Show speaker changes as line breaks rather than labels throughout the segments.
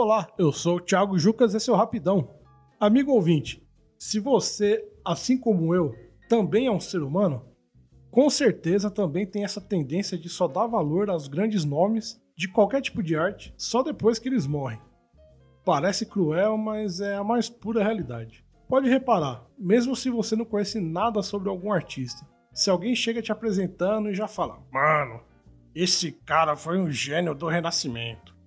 Olá, eu sou o Thiago Jucas, esse é o Rapidão. Amigo ouvinte, se você, assim como eu, também é um ser humano, com certeza também tem essa tendência de só dar valor aos grandes nomes de qualquer tipo de arte só depois que eles morrem. Parece cruel, mas é a mais pura realidade. Pode reparar, mesmo se você não conhece nada sobre algum artista, se alguém chega te apresentando e já fala: Mano, esse cara foi um gênio do Renascimento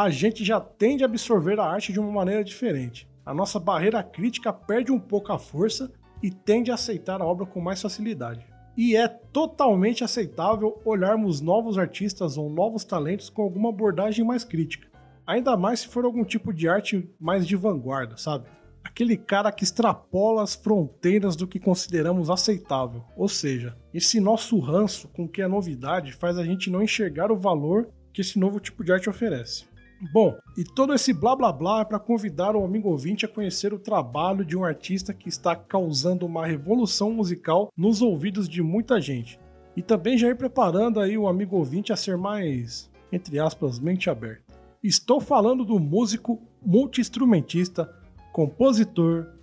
a gente já tende a absorver a arte de uma maneira diferente. A nossa barreira crítica perde um pouco a força e tende a aceitar a obra com mais facilidade. E é totalmente aceitável olharmos novos artistas ou novos talentos com alguma abordagem mais crítica. Ainda mais se for algum tipo de arte mais de vanguarda, sabe? Aquele cara que extrapola as fronteiras do que consideramos aceitável. Ou seja, esse nosso ranço com que a novidade faz a gente não enxergar o valor que esse novo tipo de arte oferece. Bom, e todo esse blá blá blá é para convidar o amigo ouvinte a conhecer o trabalho de um artista que está causando uma revolução musical nos ouvidos de muita gente. E também já ir preparando aí o amigo ouvinte a ser mais, entre aspas, mente aberta. Estou falando do músico, multi-instrumentista, compositor,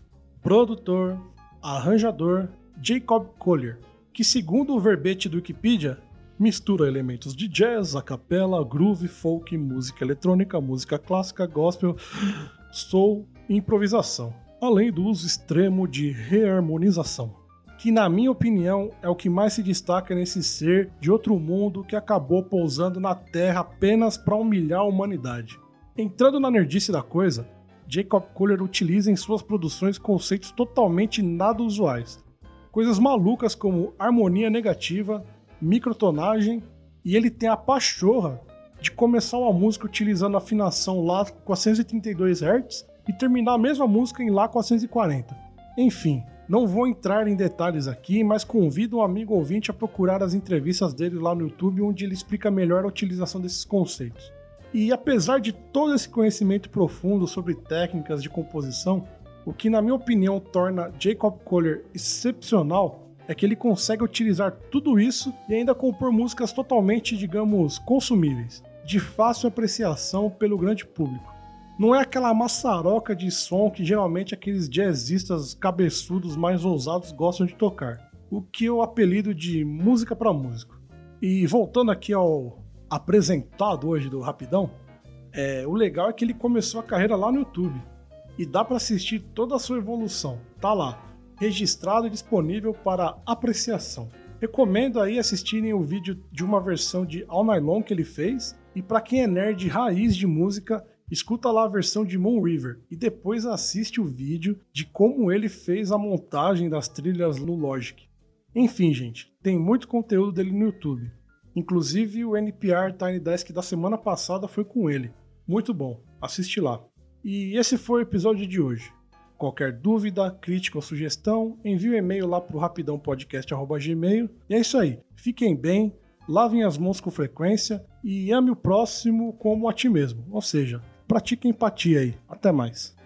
produtor, arranjador Jacob Collier, que segundo o verbete do Wikipedia mistura elementos de jazz, a capela, groove, folk, música eletrônica, música clássica, gospel, soul e improvisação, além do uso extremo de reharmonização, que na minha opinião é o que mais se destaca nesse ser de outro mundo que acabou pousando na Terra apenas para humilhar a humanidade. Entrando na nerdice da coisa, Jacob Kohler utiliza em suas produções conceitos totalmente nada usuais. Coisas malucas como harmonia negativa, microtonagem e ele tem a pachorra de começar uma música utilizando a afinação Lá 432 Hz e terminar a mesma música em Lá 440. Enfim, não vou entrar em detalhes aqui, mas convido um amigo ouvinte a procurar as entrevistas dele lá no YouTube, onde ele explica melhor a utilização desses conceitos. E apesar de todo esse conhecimento profundo sobre técnicas de composição, o que na minha opinião torna Jacob Kohler excepcional é que ele consegue utilizar tudo isso e ainda compor músicas totalmente, digamos, consumíveis, de fácil apreciação pelo grande público. Não é aquela maçaroca de som que geralmente aqueles jazzistas cabeçudos mais ousados gostam de tocar, o que eu apelido de música para músico. E voltando aqui ao apresentado hoje do Rapidão, é, o legal é que ele começou a carreira lá no YouTube e dá para assistir toda a sua evolução. Tá lá, registrado e disponível para apreciação. Recomendo aí assistirem o vídeo de uma versão de All Night Long que ele fez, e para quem é nerd raiz de música, escuta lá a versão de Moon River e depois assiste o vídeo de como ele fez a montagem das trilhas no Logic. Enfim, gente, tem muito conteúdo dele no YouTube. Inclusive o NPR Tiny Desk da semana passada foi com ele. Muito bom, assiste lá. E esse foi o episódio de hoje. Qualquer dúvida, crítica ou sugestão, envie um e-mail lá para o rapidãopodcast.gmail. E é isso aí. Fiquem bem, lavem as mãos com frequência e ame o próximo como a ti mesmo. Ou seja, pratique empatia aí. Até mais.